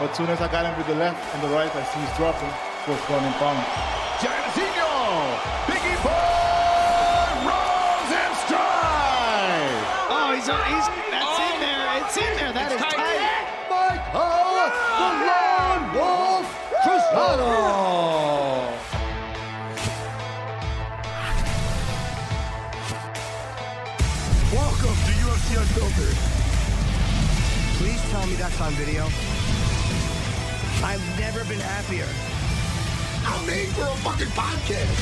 But soon as I got him with the left and the right, I see he's dropping. So it's going in pound. Jairzinho! Biggie Boy! Rozenstruik! Oh, he's, on. he's that's oh. in there. It's in there. That it's is tight. tight. Michael, the Lone Wolf Trizano! Welcome to UFC Unfiltered. Please tell me that's on video. I've never been happier. I'm made for a fucking podcast.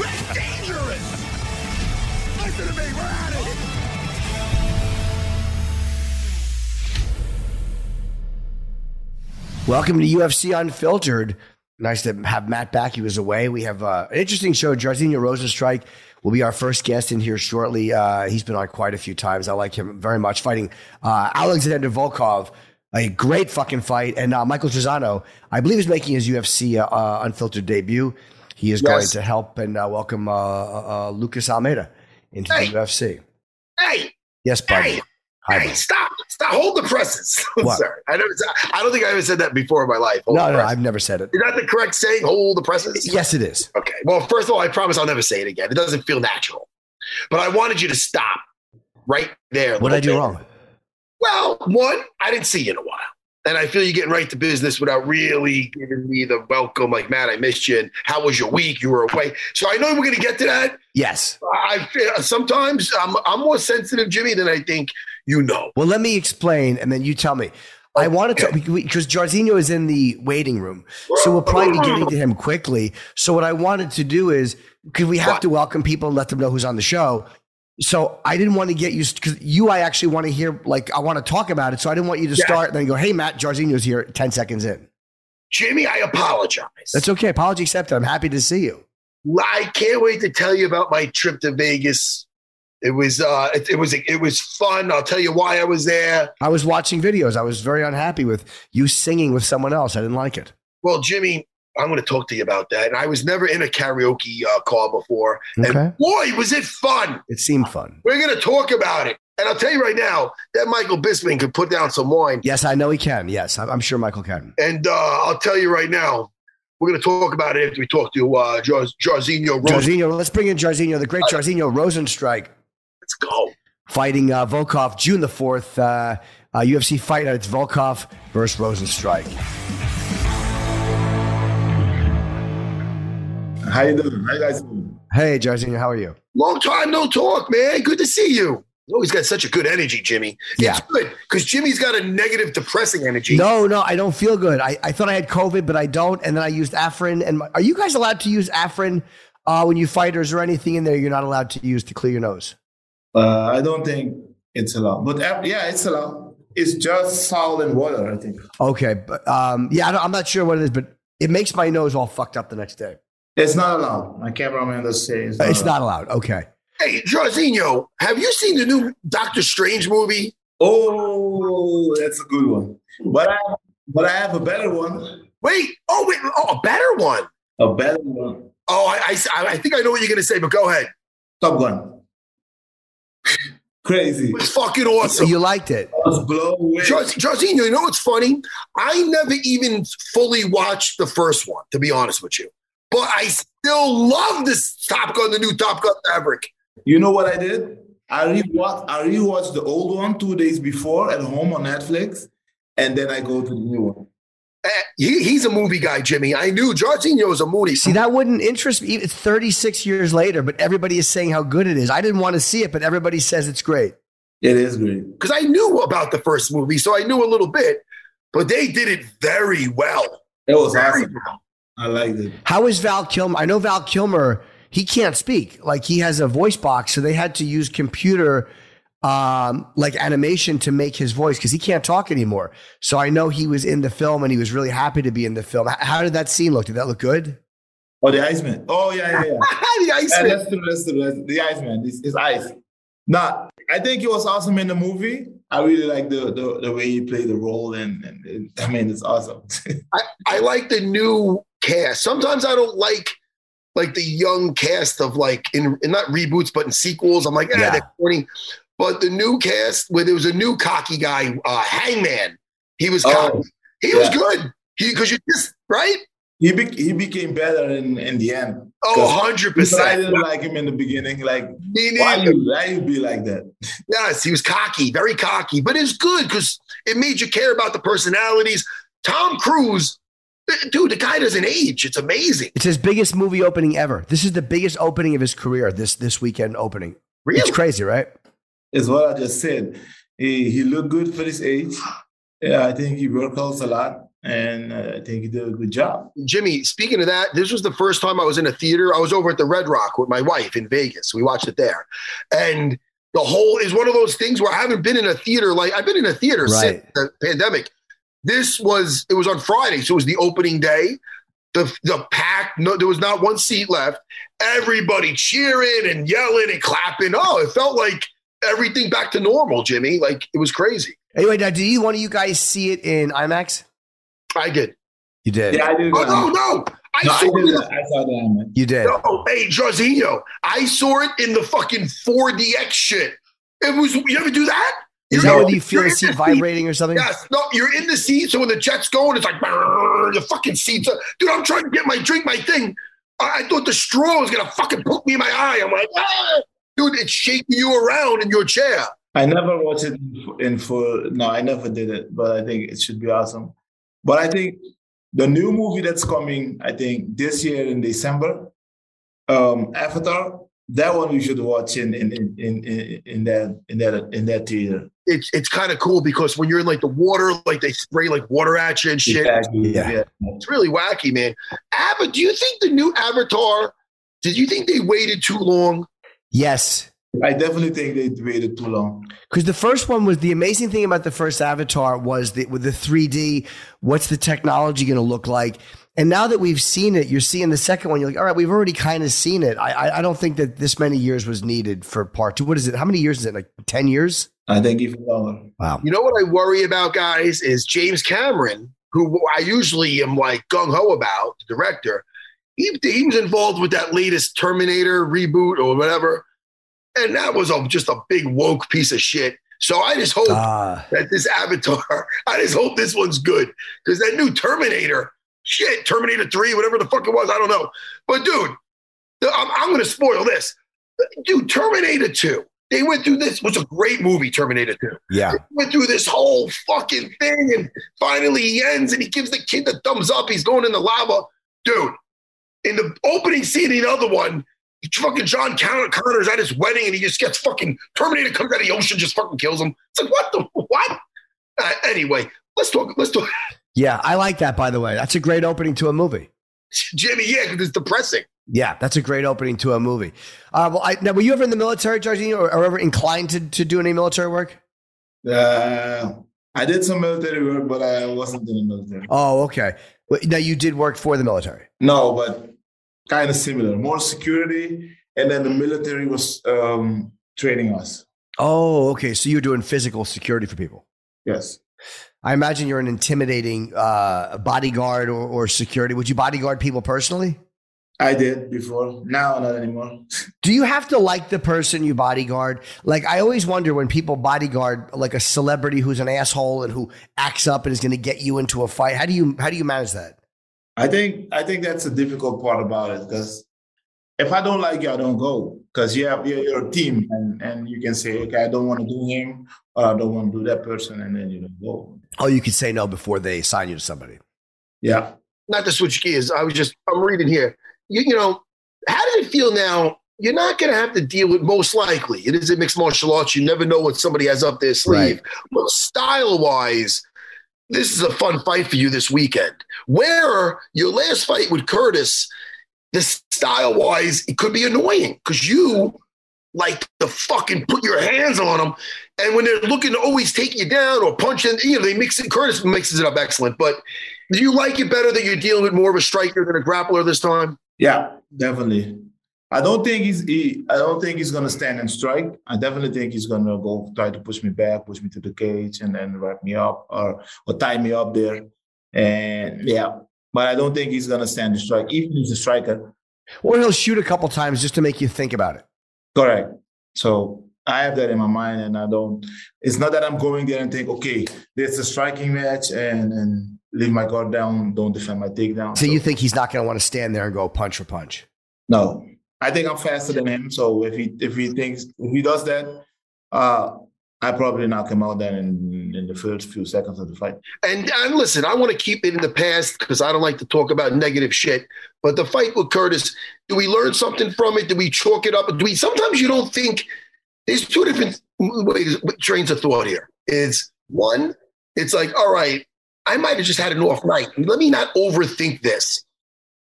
We're dangerous. Listen to me. We're at it. Welcome to UFC Unfiltered. Nice to have Matt back. He was away. We have uh, an interesting show. Jairzinho Rozenstruik will be our first guest in here shortly. Uh, he's been on quite a few times. I like him very much. Fighting uh, Alexander Volkov a great fucking fight. And uh, Michael Trizano, I believe, is making his UFC uh, uh, unfiltered debut. He is yes. going to help and uh, welcome uh, uh, Lucas Almeida into hey. the UFC. Hey, yes, buddy. Hey. Hi, hey, stop! Stop! Hold the presses. Sorry, I never. I don't think I ever said that before in my life. Hold no, no, I've never said it. Is that the correct saying? Hold the presses. Yes, it is. Okay. Well, first of all, I promise I'll never say it again. It doesn't feel natural. But I wanted you to stop right there. What did I do bit. wrong? Well, one, I didn't see you in a while. And I feel you're getting right to business without really giving me the welcome, like, man, I missed you. And how was your week? You were away. So I know we're going to get to that. Yes. I feel sometimes I'm, I'm more sensitive, Jimmy, than I think you know. Well, let me explain, and then you tell me. I wanted to talk because Jairzinho is in the waiting room, so we'll probably be getting to him quickly. So what I wanted to do is because we have what? to welcome people and let them know who's on the show. So I didn't want to get you because you, I actually want to hear, like, I want to talk about it. So I didn't want you to yeah. start and then go, hey, Matt, Jairzinho's here 10 seconds in. Jimmy, I apologize. That's okay. Apology accepted. I'm happy to see you. I can't wait to tell you about my trip to Vegas. It was uh it, it, was it was fun. I'll tell you why I was there. I was watching videos. I was very unhappy with you singing with someone else. I didn't like it. Well, Jimmy, I'm going to talk to you about that. And I was never in a karaoke uh, call before. Okay. And boy, was it fun. It seemed fun. We're going to talk about it. And I'll tell you right now, that Michael Bisping could put down some wine. Yes, I know he can. Yes, I'm sure Michael can. And uh, I'll tell you right now, we're going to talk about it after we talk to uh, Jar- Jairzinho. Jairzinho, let's bring in Jairzinho, the great uh, Jairzinho Rozenstruik. Let's go. Fighting uh, Volkov June the 4th, uh, uh, UFC fight. It's Volkov versus Rozenstruik. How you doing? How you guys doing? Hey, Jairzinho, how are you? Long time no talk, man. Good to see you. You always got such a good energy, Jimmy. Yeah. It's good because Jimmy's got a negative, depressing energy. No, no, I don't feel good. I, I thought I had COVID, but I don't. And then I used Afrin. And my, are you guys allowed to use Afrin uh, when you fight, or is there anything in there you're not allowed to use to clear your nose? Uh, I don't think it's allowed. But uh, yeah, it's allowed. It's just salt and water, I think. Okay. But um, yeah, I'm not sure what it is, but it makes my nose all fucked up the next day. It's not allowed. My cameraman does say it's not, it's allowed. not allowed. Okay. Hey, Jairzinho, have you seen the new Doctor Strange movie? Oh, that's a good one. But I, but I have a better one. Wait. Oh, wait. Oh, a better one. A better one. Oh, I, I, I think I know what you're going to say, but go ahead. Top Gun. Crazy. It's fucking awesome. You liked it. I was blown away. Jairzinho, you know what's funny? I never even fully watched the first one, to be honest with you but I still still love this Top Gun, the new Top Gun Maverick. You know what I did? I rewatched I rewatched the old one two days before at home on Netflix, and then I go to the new one. Eh, He, he's a movie guy, Jimmy. I knew Jorginho is a movie. See, that wouldn't interest me. It's 36 years later, but everybody is saying how good it is. I didn't want to see it, but everybody says it's great. It is great. because I knew about the first movie, so I knew a little bit, but they did it very well. It was Very awesome. well. I liked it. How is Val Kilmer? I know Val Kilmer, he can't speak. Like he has a voice box, so they had to use computer um like animation to make his voice because he can't talk anymore. So I know he was in the film and he was really happy to be in the film. How did that scene look? Did that look good? Oh, the Iceman. Oh, yeah, yeah, yeah. the yeah Iceman. that's true. That's true. That's, the Iceman. It's, it's ice. Nah, I think it was awesome in the movie. I really like the the, the way he played the role, and, and, and I mean, it's awesome. I, I like the new cast. Sometimes I don't like like the young cast of like in, in not reboots but in sequels. I'm like, eh, Yeah. they're corny. But the new cast where there was a new cocky guy, uh, Hangman. He was Oh, cocky. he was good. He because you just right. he be, he became better in, in the end. Oh, 100 Because I percent. didn't like him in the beginning. Like, Me why neither. you, why you be like that? Yes, he was cocky, very cocky, but it's good because it made you care about the personalities. Tom Cruise, dude, the guy doesn't age. It's amazing. It's his biggest movie opening ever. This is the biggest opening of his career. This this weekend opening. Really? It's crazy, right? Is what I just said. He he looked good for his age. Yeah, I think he worked out a lot, and uh, I think he did a good job. Jimmy, speaking of that, this was the first time I was in a theater. I was over at the Red Rock with my wife in Vegas. We watched it there. And the whole is one of those things where I haven't been in a theater like I've been in a theater since the pandemic. This was it was on Friday, so it was the opening day. The the pack, no, there was not one seat left. Everybody cheering and yelling and clapping. Oh, it felt like everything back to normal, Jimmy. Like it was crazy. Anyway, now did you one of you guys see it in IMAX? I did. You did. Yeah, I did. Oh no, no. I No, I saw it the that. I saw that, man. You did. No, hey, Jorginho, I saw it in the fucking 4DX shit. It was, you ever do that? Is that in- when you feel you're the in seat vibrating or something? Yes, no, you're in the seat. So when the jet's going, it's like, brrr, the fucking seats. Are, dude, I'm trying to get my drink, my thing. I, I thought the straw was going to fucking poke me in my eye. I'm like, ah. dude, it's shaking you around in your chair. I never watched it in full. No, I never did it, but I think it should be awesome. But I think the new movie that's coming, I think this year in December, um, Avatar. That one we should watch in in in in, in, in that in that in that theater. It's it's kind of cool because when you're in like the water, like they spray like water at you and shit. Exactly. Yeah. It's really wacky, man. Ava, do you think the new Avatar? Did you think they waited too long? Yes. I definitely think they waited too long. Because the first one was the amazing thing about the first Avatar was that with the 3D, what's the technology going to look like? And now that we've seen it, you're seeing the second one. You're like, all right, we've already kind of seen it. I, I, I don't think that this many years was needed for part two. What is it? How many years is it? Like 10 years? I think even longer. Wow. You know what I worry about, guys, is James Cameron, who I usually am like gung ho about, the director. He, he was involved with that latest Terminator reboot or whatever, and that was a, just a big woke piece of shit. So I just hope Ah, that this Avatar, I just hope this one's good because that new Terminator, shit, Terminator Three, whatever the fuck it was, I don't know. But dude, I'm, I'm going to spoil this, dude. Terminator Two. They went through this. Was a great movie, Terminator Two yeah. went through this whole fucking thing, and finally he ends, and he gives the kid the thumbs up. He's going in the lava, dude. In the opening scene, in the other one, fucking John Connor, Connor's at his wedding, and he just gets fucking Terminator comes out of the ocean, just fucking kills him. It's like what the what? Uh, anyway, let's talk. Let's talk, Yeah. I like that, by the way. That's a great opening to a movie. Jimmy. Yeah, because it's depressing. Yeah, that's a great opening to a movie. Uh, well, I, now, were you ever in the military, Jorginho, or, or ever inclined to, to do any military work? Uh, I did some military work, but I wasn't in the military. Oh, okay. Well, Now, you did work for the military. No, but kind of similar. More security, and then the military was um, training us. Oh, okay. So you're doing physical security for people. Yes. I imagine you're an intimidating uh, bodyguard or, or security. Would you bodyguard people personally? I did before. Now, not anymore. Do you have to like the person you bodyguard? Like, I always wonder when people bodyguard like a celebrity who's an asshole and who acts up and is going to get you into a fight. How do you how do you manage that? I think I think that's a difficult part about it because if I don't like you, I don't go because you have you're, you're, a team, and and you can say, okay, I don't want to do him, or I don't want to do that person, and then you don't go. Oh, you could say no before they sign you to somebody. Yeah. Not to switch gears. I was just I'm reading here. You, you know, how does it feel now? You're not going to have to deal with most likely. It is a mixed martial arts. You never know what somebody has up their sleeve. Right. But style wise, this is a fun fight for you this weekend. Where your last fight with Curtis the style wise, it could be annoying because you like to fucking put your hands on them. And when they're looking to always take you down or punch in, you know, they mix it. Curtis mixes it up excellent. But do you like it better that you're dealing with more of a striker than a grappler this time? Yeah, definitely. I don't think he's he, I don't think he's gonna stand and strike. I definitely think he's gonna go try to push me back, push me to the cage, and then wrap me up or or tie me up there. And yeah, but I don't think he's going to stand the strike, even if he's a striker. Or he'll shoot a couple times just to make you think about it. Correct. So I have that in my mind, and I don't. It's not that I'm going there and think, okay, this is a striking match, and and leave my guard down, don't defend my takedown. So, so you think he's not going to want to stand there and go punch for punch? No, I think I'm faster than him. So if he if he thinks if he does that, uh, I probably knock him out then in, in the first few seconds of the fight. And, and listen, I want to keep it in the past because I don't like to talk about negative shit. But the fight with Curtis, do we learn something from it? Do we chalk it up? Do we? Sometimes you don't think there's two different ways, trains of thought here. Is one, it's like, all right, I might have just had an off night. Let me not overthink this.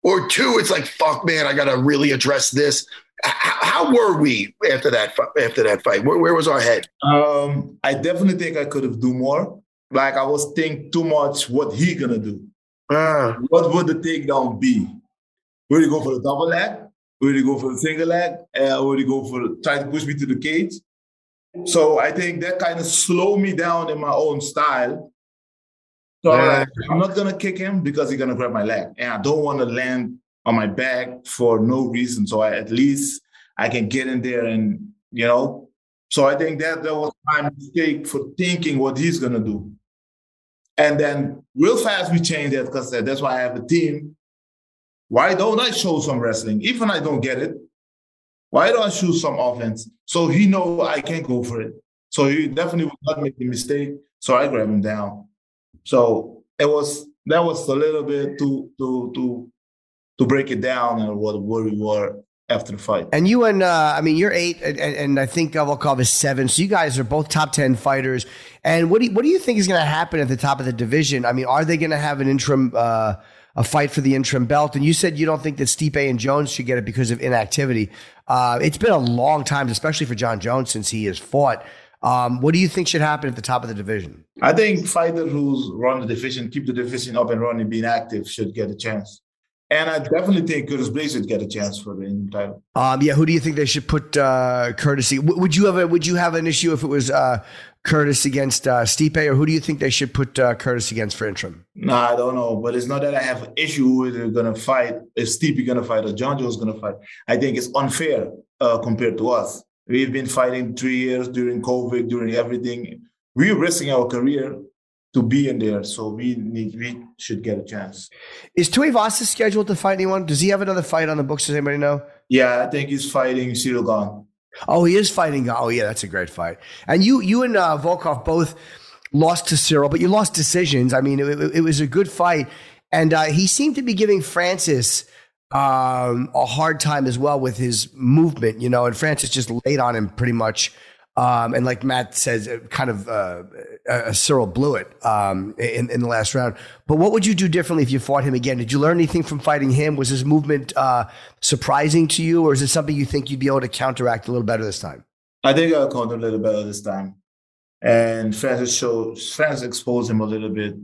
Or two, it's like, fuck, man, I got to really address this how were we after that after that fight? Where, where was our head? Um, I definitely think I could have do more. Like I was thinking too much what he gonna do. Uh, what would the takedown be? Would he go for the double leg? Would he go for the single leg? Uh, would he go for try to push me to the cage? So I think that kind of slowed me down in my own style. So yeah. I'm not gonna kick him because he's gonna grab my leg, and I don't want to land on my back for no reason. So I, at least I can get in there and, you know. So I think that that was my mistake for thinking what he's gonna do. And then real fast we changed that because that's why I have a team. Why don't I show some wrestling? Even I don't get it. Why don't I shoot some offense? So he know I can go for it. So he definitely would not make the mistake. So I grab him down. So it was that was a little bit too too too to break it down and what where we were after the fight. And you and uh, I mean, you're eight, and, and I think Volkov is seven. So you guys are both top ten fighters. And what do you, what do you think is going to happen at the top of the division? I mean, are they going to have an interim uh, a fight for the interim belt? And you said you don't think that Stipe and Jones should get it because of inactivity. Uh, it's been a long time, especially for Jon Jones, since he has fought. Um, what do you think should happen at the top of the division? I think fighters who run the division, keep the division up and running, being active, should get a chance. And I definitely think Curtis should get a chance for the interim title. Um, yeah, who do you think they should put uh, Curtis? W- would you have a Would you have an issue if it was uh, Curtis against uh, Stipe, or who do you think they should put uh, Curtis against for interim? No, I don't know, but it's not that I have an issue with they're gonna fight. If Stipe gonna fight or Jon Jones gonna fight, I think it's unfair uh, compared to us. We've been fighting three years during COVID, during everything. We're risking our career to be in there. So we need we should get a chance. Is Tuivasa scheduled to fight anyone? Does he have another fight on the books? Does anybody know? Yeah, I think he's fighting Ciryl Gane. Oh, he is fighting. Oh, yeah, that's a great fight. And you, you and uh, Volkov both lost to Ciryl, but you lost decisions. I mean, it, it was a good fight, and uh, he seemed to be giving Francis um, a hard time as well with his movement. You know, and Francis just laid on him pretty much um, and like Matt says, kind of uh, uh, Ciryl blew it um, in, in the last round. But what would you do differently if you fought him again? Did you learn anything from fighting him? Was his movement uh, surprising to you, or is it something you think you'd be able to counteract a little better this time? I think I'll counter a little better this time. And Francis showed Francis exposed him a little bit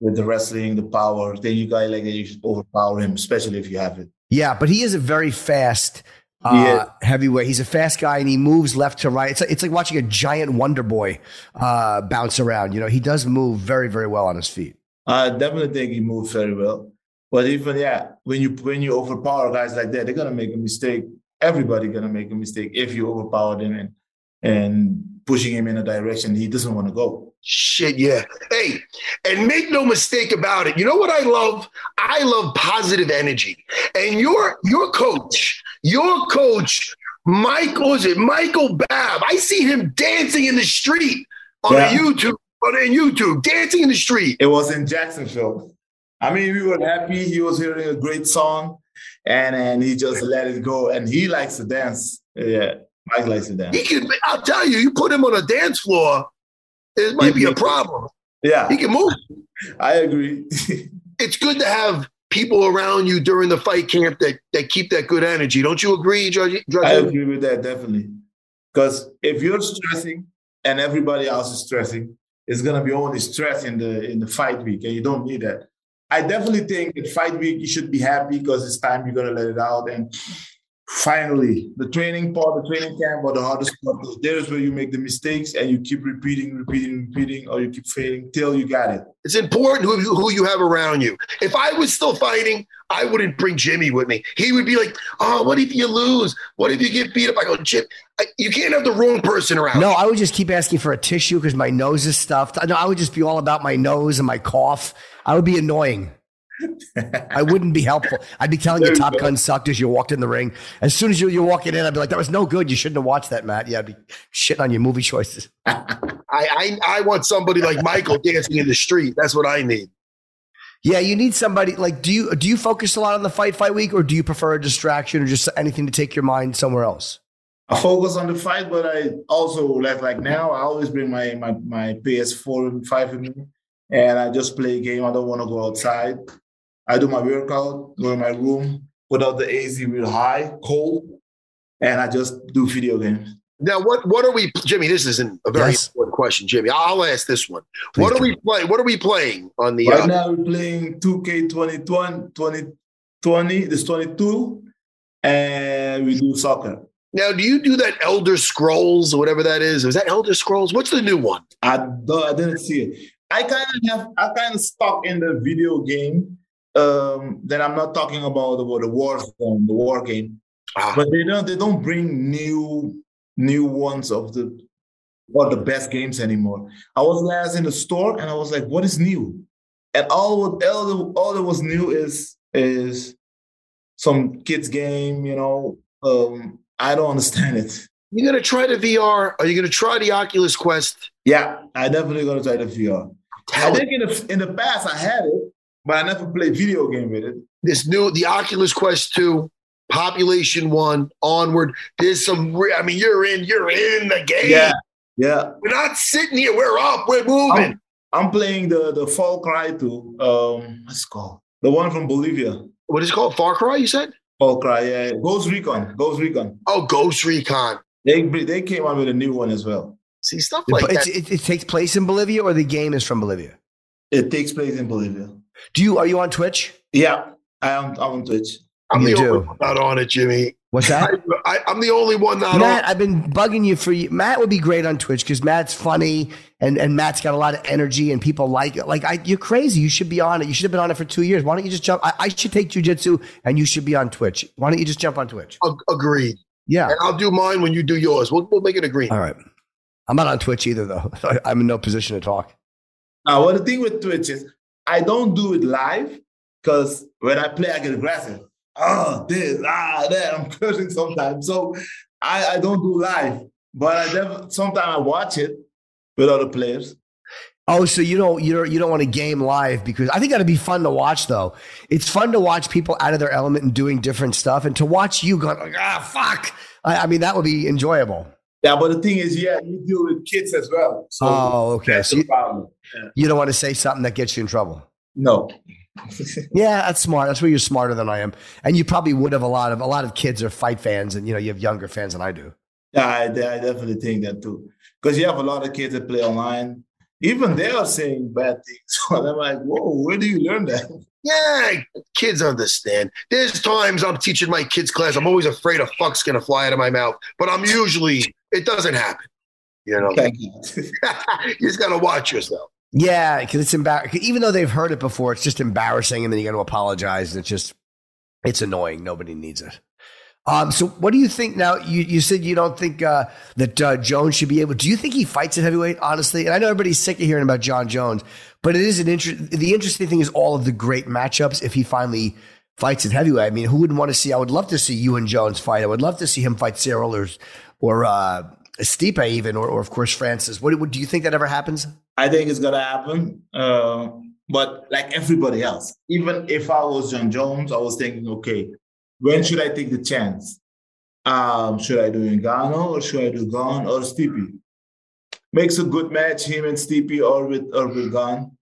with the wrestling, the power. Then you guys like you should overpower him, especially if you have it. Yeah, but he is a very fast uh, heavyweight. He's a fast guy and he moves left to right. It's like, it's like watching a giant Wonder Boy uh, bounce around. You know, he does move very, very well on his feet. I definitely think he moves very well. But even yeah, when you when you overpower guys like that, they're gonna make a mistake. Everybody gonna make a mistake if you overpower them and and pushing him in a direction he doesn't want to go. Shit, yeah. Hey, and make no mistake about it. You know what I love? I love positive energy. And your your coach, your coach, Mike, was it Michael Babb? I see him dancing in the street on Yeah. YouTube, on YouTube, dancing in the street. It was in Jacksonville. I mean, we were happy. He was hearing a great song, and and he just let it go. And he likes to dance. Yeah, Mike likes to dance. He can. I'll tell you, you put him on a dance floor, it might be a problem. Yeah, He can move. I agree. It's good to have people around you during the fight camp that that keep that good energy. Don't you agree, Judge? Judge? I agree with that definitely. Because if you're stressing and everybody else is stressing, it's gonna be only stress in the in the fight week, and you don't need that. I definitely think that fight week you should be happy because it's time you're gonna let it out. And finally, the training part, the training camp, or the hardest part, is there is where you make the mistakes and you keep repeating, repeating, repeating, or you keep failing till you got it. It's important who, who you have around you. If I was still fighting, I wouldn't bring Jimmy with me. He would be like, "Oh, what if you lose? What if you get beat up?" I go, "Jim, I, you can't have the wrong person around." No, I would just keep asking for a tissue because my nose is stuffed. No, I would just be all about my nose and my cough. I would be annoying. I wouldn't be helpful. I'd be telling you Top. Gun sucked as you walked in the ring. As soon as you, you're walking in, I'd be like, that was no good. You shouldn't have watched that, Matt. Yeah, I'd be shitting on your movie choices. I, I I want somebody like Michael dancing in the street. That's what I need. Yeah, you need somebody like do you do you focus a lot on the fight fight week or do you prefer a distraction or just anything to take your mind somewhere else? I focus on the fight, but I also like like now I always bring my my, my PS4 and five with me, and I just play a game. I don't want to go outside. I do my workout, go in my room, put out the AC real high, cold, and I just do video games. Now, what what are we, Jimmy? This isn't a very Yes. important question, Jimmy. I'll ask this one. Please what are we playing? What are we playing on the? Right Uh, now we're playing 2K 2020, 2020, this 22, and we do soccer. now, do you do that Elder Scrolls or whatever that is? Is that Elder Scrolls? What's the new one? I don't, I didn't see it. I kind of have I kind of stuck in the video game. Um, then I'm not talking about the the war zone, the war game, Ah. but they don't they don't bring new new ones of the or the best games anymore. I was last in the store and I was like, what is new? And all what all, all that was new is is some kids game, you know. Um, I don't understand it. You're gonna try the VR? Are you gonna try the Oculus Quest? Yeah, I definitely gonna try the VR. I think in the in the past I had it, but I never played video game with it. this new the Oculus Quest 2, Population One, onward. There's some re- I mean, you're in, you're in the game. Yeah, yeah. We're not sitting here, we're up, we're moving. I'm playing the the Fall Cry 2. Um, what's it called? The one from Bolivia. what is it called? Far Cry, you said? Fall Cry, yeah. Ghost Recon. Ghost Recon. Oh, Ghost Recon. They they came out with a new one as well. See, stuff like But it's, that. it, it takes place in Bolivia or the game is from Bolivia? It takes place in Bolivia. Do you are you on Twitch? Yeah, I am I'm on Twitch. I'm you the do. only one not on it, Jimmy. What's that? I, I'm the only one not Matt, on. I've been bugging you for you. Matt would be great on Twitch because Matt's funny and, and Matt's got a lot of energy and people like it. Like, I, you're crazy. You should be on it. You should have been on it for two years. Why don't you just jump? I, I should take jujitsu and you should be on Twitch. Why don't you just jump on Twitch? Ag- Agreed. Yeah. And I'll do mine when you do yours. We'll, we'll make it agreed. All right. I'm not on Twitch either, though. I, I'm in no position to talk. Uh, now, what the thing with Twitch is, I don't do it live because when I play, I get aggressive. Oh, this, ah, that. I'm cursing sometimes. So I, I don't do live, but I def- sometimes I watch it with other players. Oh, so you don't you don't you don't want to game live because I think that'd be fun to watch though. It's fun to watch people out of their element and doing different stuff, and to watch you going like ah fuck. I, I mean that would be enjoyable. Yeah, but the thing is, yeah, you deal with kids as well. So oh, okay. So the you, problem. you don't want to say something that gets you in trouble. No. Yeah, that's smart. That's where you're smarter than I am, and you probably would have a lot of a lot of kids are fight fans, and you know you have younger fans than I do. Yeah, I, I definitely think that too. Because you have a lot of kids that play online. Even they are saying bad things. So I'm like, whoa, where do you learn that? Yeah, kids understand. There's times I'm teaching my kids class. I'm always afraid a fuck's gonna fly out of my mouth, but I'm usually it doesn't happen. You know, Thank you. just gotta watch yourself. Yeah, because it's embarrassing. Even though they've heard it before, it's just embarrassing, and then you got to apologize. And it's just, it's annoying. Nobody needs it. Um, so, what do you think now? You, you said you don't think uh, that uh, Jones should be able. Do you think he fights at heavyweight? Honestly, and I know everybody's sick of hearing about Jon Jones, but it is an interest. The interesting thing is all of the great matchups. If he finally fights at heavyweight, I mean, who wouldn't want to see? I would love to see you and Jones fight. I would love to see him fight Ciryl or or uh, Stipe even, or, or of course Francis. What, what do you think that ever happens? I think it's gonna happen. Uh, but like everybody else, even if I was Jon Jones, I was thinking, okay, when should I take the chance? Um, should I do Ngannou or should I do Gane or Stipe? Makes a good match, him and Stipe or with or with Gane.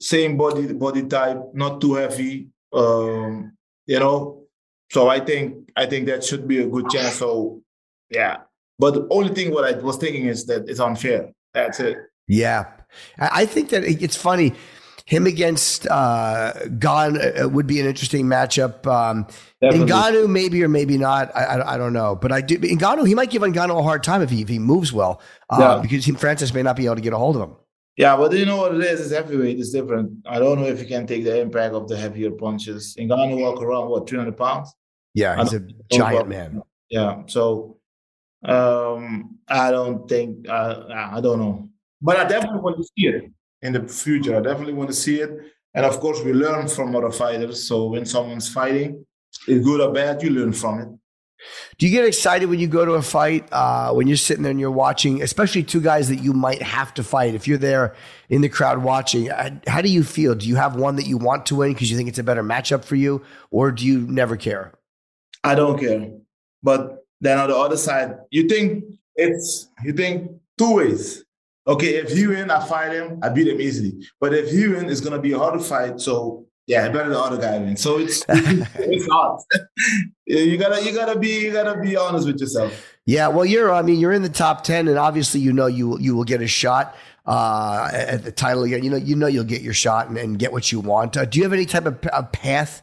Same body body type, not too heavy. Um, you know, so I think I think that should be a good chance. So yeah, but the only thing what I was thinking is that it's unfair. That's it. Yeah, I think that it's funny. Him against uh, Gane uh, would be an interesting matchup. Um, Ngannou, maybe or maybe not. I, I, I, don't know, but I do. Ngannou, he might give Ngannou a hard time if he if he moves well, uh, yeah. because he, Francis may not be able to get a hold of him. Yeah, but you know what it is? It's heavyweight. It's different. I don't know if he can take the impact of the heavier punches. Ngannou walk around what 300 pounds. Yeah, he's a giant man. Yeah, so um, I don't think uh, I don't know, but I definitely want to see it in the future. I definitely want to see it. And of course, we learn from other fighters. So when someone's fighting, it's good or bad, you learn from it. Do you get excited when you go to a fight, uh, when you're sitting there and you're watching, especially two guys that you might have to fight? If you're there in the crowd watching, uh, how do you feel? Do you have one that you want to win because you think it's a better matchup for you, or do you never care? I don't care. But then on the other side, you think it's you think two ways okay, if he win, I fight him, I beat him easily. But if he win, it's gonna be a harder fight. So yeah, better the other guy win. So it's it's hard. you gotta you gotta be you gotta be honest with yourself. Yeah, well, you're I mean you're in the top ten, and obviously you know you you will get a shot uh, at the title again. You know you know you'll get your shot and, and get what you want. Uh, do you have any type of a path?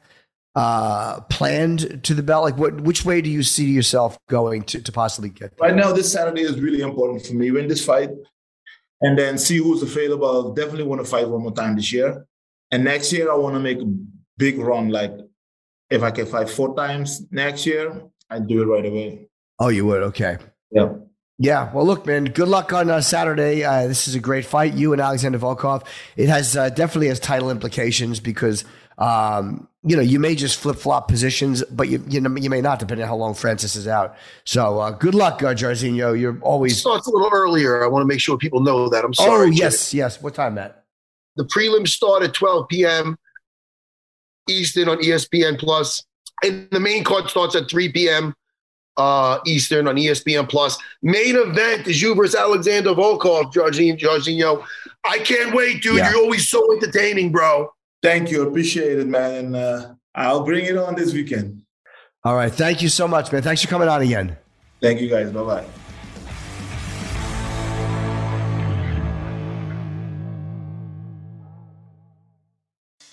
uh, planned to the belt? Like, what which way do you see yourself going to, to possibly get? There? Right now, this Saturday is really important for me. Win this fight, and then see who's available. Definitely want to fight one more time this year. And next year, I want to make a big run. Like if I can fight four times next year, I'd do it right away. Oh, you would? Okay. Yeah. Yeah. Well, look, man, good luck on uh, Saturday. Uh, this is a great fight. You and Alexander Volkov. It has uh, definitely has title implications because um, you know, you may just flip flop positions, but you you, know, you may not, depending on how long Francis is out. So uh, good luck, uh, Jairzinho. You're always it starts a little earlier. I want to make sure people know that. I'm sorry. Oh yes, Jimmy. yes. What time, Matt? The prelims start at 12 p.m. Eastern on ESPN Plus, and the main card starts at 3 p.m. Uh, Eastern on ESPN Plus. Main event is you versus Alexander Volkov, Jairzinho. I can't wait, dude. Yeah. You're always so entertaining, bro. Thank you. Appreciate it, man. And uh, I'll bring it on this weekend. All right. Thank you so much, man. Thanks for coming on again. Thank you, guys. Bye bye.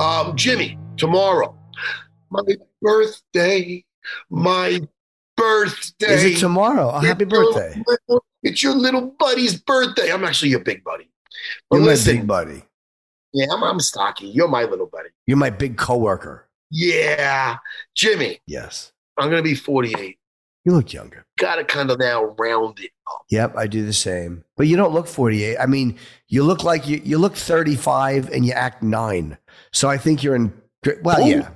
Um, Jimmy, tomorrow, my birthday, my birthday. Is it tomorrow? Oh, happy birthday. Little, it's your little buddy's birthday. I'm actually your big buddy. But You're listen, my big buddy. Yeah, I'm, I'm stocky. You're my little buddy. You're my big coworker. Yeah. Jimmy. Yes. I'm going to be 48. You look younger. Got to kind of now round it up. Yep, I do the same. But you don't look 48. I mean, you look like you you look 35 and you act 9. So I think you're in well, Ooh. yeah.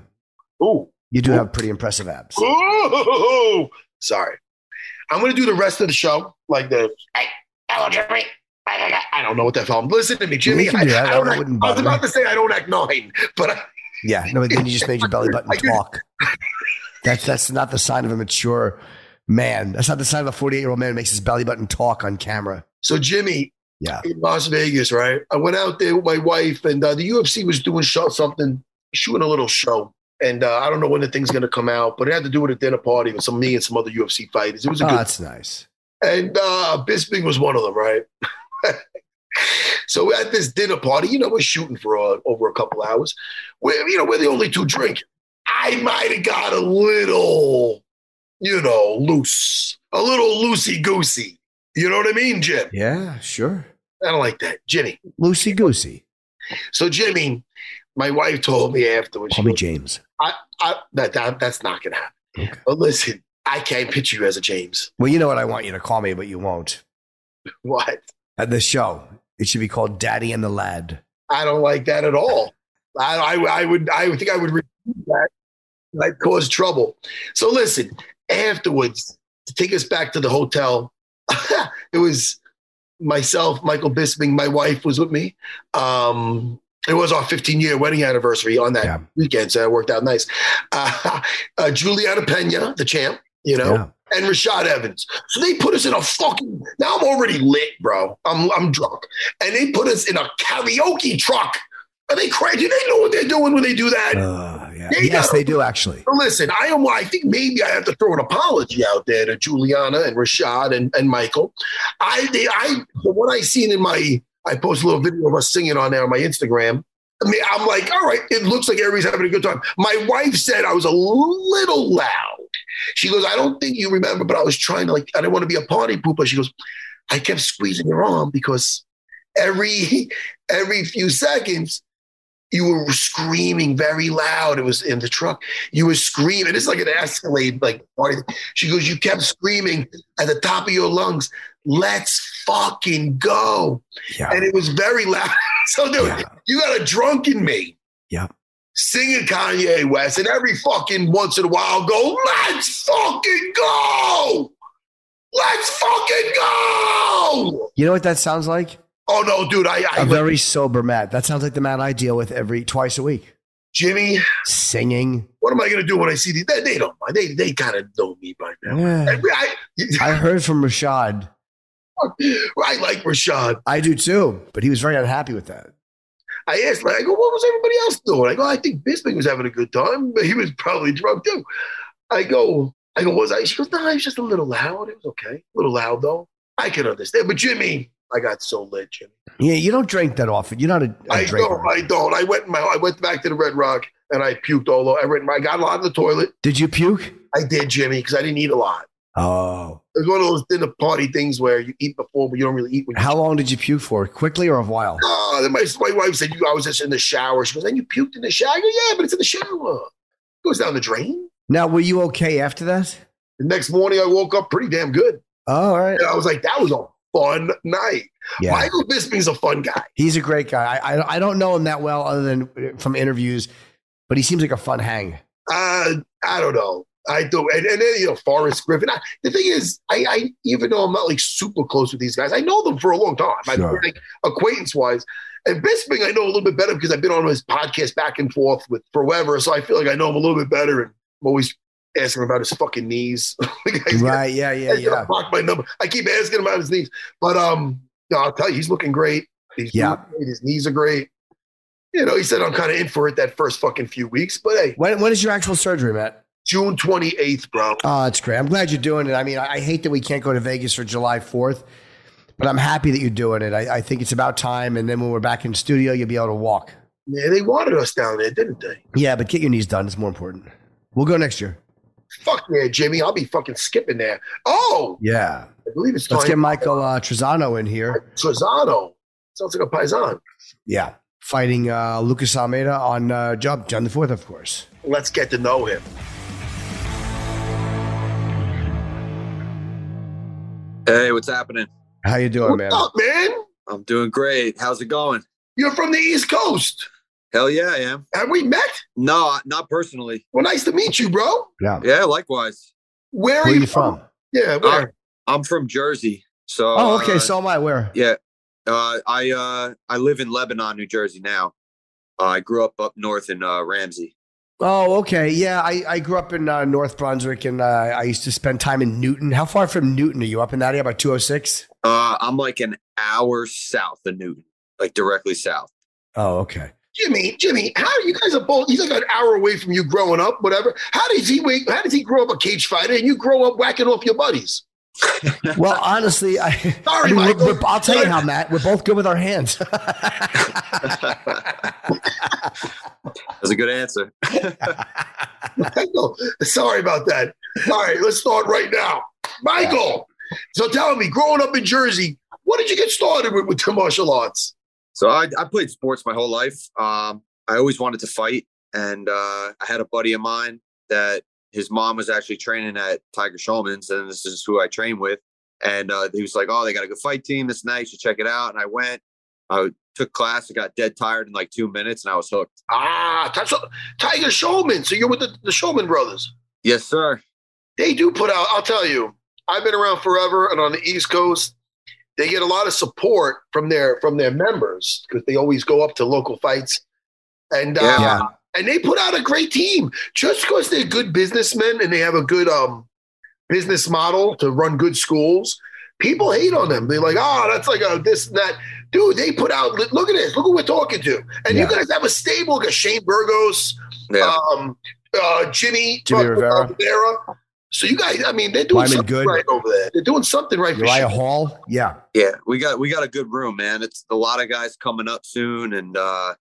Ooh. You do have pretty impressive abs. Ooh. Sorry. I'm going to do the rest of the show like the. Hey, hello, Jimmy. I don't know what that felt. Listen to me, Jimmy. You can I, do that. I don't That act- I was about me. to say I don't act nine, but I, Yeah, no, but then you just made your belly button talk. That's that's not the sign of a mature man. That's not the sign of a 48 year old man who makes his belly button talk on camera. so Jimmy Yeah. in Las Vegas, right? I went out there with my wife, and uh, the UFC was doing show, something, shooting a little show. And uh, I don't know when the thing's going to come out, but it had to do with a dinner party with some me and some other UFC fighters. It was a Oh, good that's nice. and uh, Bisping was one of them, right? so at this dinner party, you know, we're shooting for uh, over a couple hours. We're, you know, we're the only two drinking. I might have got a little, you know, loose, a little loosey goosey. You know what I mean, Jim? Yeah, sure. I don't like that, Jimmy. Lucy goosey. So Jimmy, my wife told me afterwards. Call me goes, James. I, I, that, that that's not gonna happen. Okay. But listen, I can't picture you as a James. Well, you know what I want you to call me, but you won't. What? At the show, it should be called Daddy and the Lad. I don't like that at all. I, I, I would, I would think I would that. Might cause trouble. So listen, afterwards, to take us back to the hotel, it was myself, Michael Bisping, my wife was with me. Um, it was our 15 year wedding anniversary on that Yeah. weekend, so it worked out nice. Uh, uh, Julianna Peña, the champ, you know, Yeah. and Rashad Evans. So they put us in a fucking. Now I'm already lit, bro. I'm I'm drunk, and they put us in a karaoke truck. Are they crazy? Do they know what they're doing when they do that? Uh, yeah. There you Yes, they do actually. Listen, I am. I think maybe I have to throw an apology out there to Julianna and Rashad and, and Michael. I they, I what I seen in my I post a little video of us singing on there on my Instagram. I mean, I'm like, all right, it looks like everybody's having a good time. My wife said I was a little loud. She goes, I don't think you remember, but I was trying to like, I didn't want to be a party pooper. She goes, I kept squeezing your arm because every every few seconds you were screaming very loud. It was in the truck. You were screaming. It's like an Escalade, like party. She goes, you kept screaming at the top of your lungs, let's fucking go. Yeah. And it was very loud. So, dude, Yeah. you got a drunk in me. Yeah. Singing Kanye West, and every fucking once in a while go, let's fucking go. Let's fucking go. You know what that sounds like? Oh no, dude, I, I A very sober Matt. That sounds like the Matt I deal with every twice a week. Jimmy, Singing. what am I gonna do when I see these? They, they don't mind. They they kind of know me by now. Yeah. I, I heard from Rashad. I like Rashad. I do too, but he was very unhappy with that. I asked, like, I go, what was everybody else doing? I go, I think Bisping was having a good time, but he was probably drunk too. I go, I go, was I? She goes, no, he was just a little loud. It was okay. A little loud though. I can understand. But Jimmy, I got so lit, Jimmy. Yeah, you don't drink that often. You're not a, a I drinker. don't. I don't. I went. My, I went back to the Red Rock and I puked all over. I, went, I got a lot in the toilet. Did you puke? I did, Jimmy, because I didn't eat a lot. Oh. It was one of those dinner party things where you eat before, but you don't really eat when you How long did you puke for? Quickly or a while? Oh, then my, my wife said, you, I was just in the shower. She goes, and you puked in the shower? I go, yeah, but it's in the shower. It goes down the drain. Now, were you okay after that? The next morning, I woke up pretty damn good. Oh, all right. And I was like, that was a fun night. Yeah. Michael Bisping's a fun guy. He's a great guy. I, I, I don't know him that well other than from interviews, but he seems like a fun hang. Uh, I don't know. I do. And, and then, you know, Forrest Griffin. I, the thing is, I, I, even though I'm not like super close with these guys, I know them for a long time. I Sure. like acquaintance wise. And Bisping, I know a little bit better because I've been on his podcast back and forth with forever. So I feel like I know him a little bit better. And I'm always asking him about his fucking knees. Like, he's gonna- Right. Yeah. Yeah. Yeah. block my number. I keep asking him about his knees. But um, no, I'll tell you, he's looking great. He's Yeah. great. His knees are great. You know, he said I'm kind of in for it that first fucking few weeks. But hey, When, when is your actual surgery, Matt? June 28th, bro. Oh, it's great. I'm glad you're doing it. I mean, I, I hate that we can't go to Vegas for July 4th, but I'm happy that you're doing it. I, I think it's about time. And then when we're back in studio, you'll be able to walk. Yeah, they wanted us down there, didn't they? Yeah, but get your knees done. It's more important. We'll go next year. Fuck yeah, Jimmy. I'll be fucking skipping there. Oh, Yeah. I believe it's Let's time. get Michael uh, Trizano in here. Trizano. Sounds like a paisan. Yeah. Fighting uh, Lucas Almeida on uh, Job John the 4th, of course. Let's get to know him. Hey, what's happening? How you doing, What's man? up, man? I'm doing great. How's it going? You're from the East Coast. Hell yeah, I am. Have we met? No, not personally. Well, nice to meet you, bro. Yeah. Yeah, likewise. Where Where are are you you from? Yeah, where? I'm from Jersey. So Oh, okay. uh, So am I. Where? yeah. Uh, I uh, I live in Lebanon, New Jersey now. Uh, I grew up up north in uh, Ramsey. Oh, okay. Yeah, I, I grew up in uh, North Brunswick, and uh, I used to spend time in Newton. How far from Newton are you? Up in that area, about two hundred six. Uh, I'm like an hour south of Newton, like directly south. Oh, okay. Jimmy, Jimmy, how are you guys are both? He's like an hour away from you growing up, whatever. How does he wait? How does he grow up a cage fighter and you grow up whacking off your buddies? Well, honestly, I, Sorry, I mean, we're, we're, I'll tell you how, Matt. We're both good with our hands. That's a good answer. Michael, sorry about that. All right, let's start right now. Michael, so tell me, growing up in Jersey, what did you get started with with the martial arts? So I, I played sports my whole life. Um, I always wanted to fight, and uh, I had a buddy of mine that his mom was actually training at Tiger Schulman's, and this is who I train with. And uh, he was like, "Oh, they got a good fight team this night. You should check it out." And I went. I took class. I got dead tired in like two minutes, and I was hooked. Ah, Tiger Schulman. So you're with the, the Schulman brothers. Yes, sir. They do put out, I'll tell you, I've been around forever and on the East Coast, they get a lot of support from their from their members because they always go up to local fights. And uh, Yeah. And they put out a great team just because they're good businessmen and they have a good um business model to run good schools. People hate on them. They're like, oh, that's like a this and that. Dude, they put out. Look at this. Look who we're talking to. And Yeah. you guys have a stable. Got Shane Burgos, Yeah. um, uh, Jimmy, Jimmy uh, Rivera. Rivera. So you guys, I mean, they're doing Lyman something Good. right over there. They're doing something right for Uriah sure. Hall. Yeah. Yeah, we got we got a good room, man. It's a lot of guys coming up soon, and uh,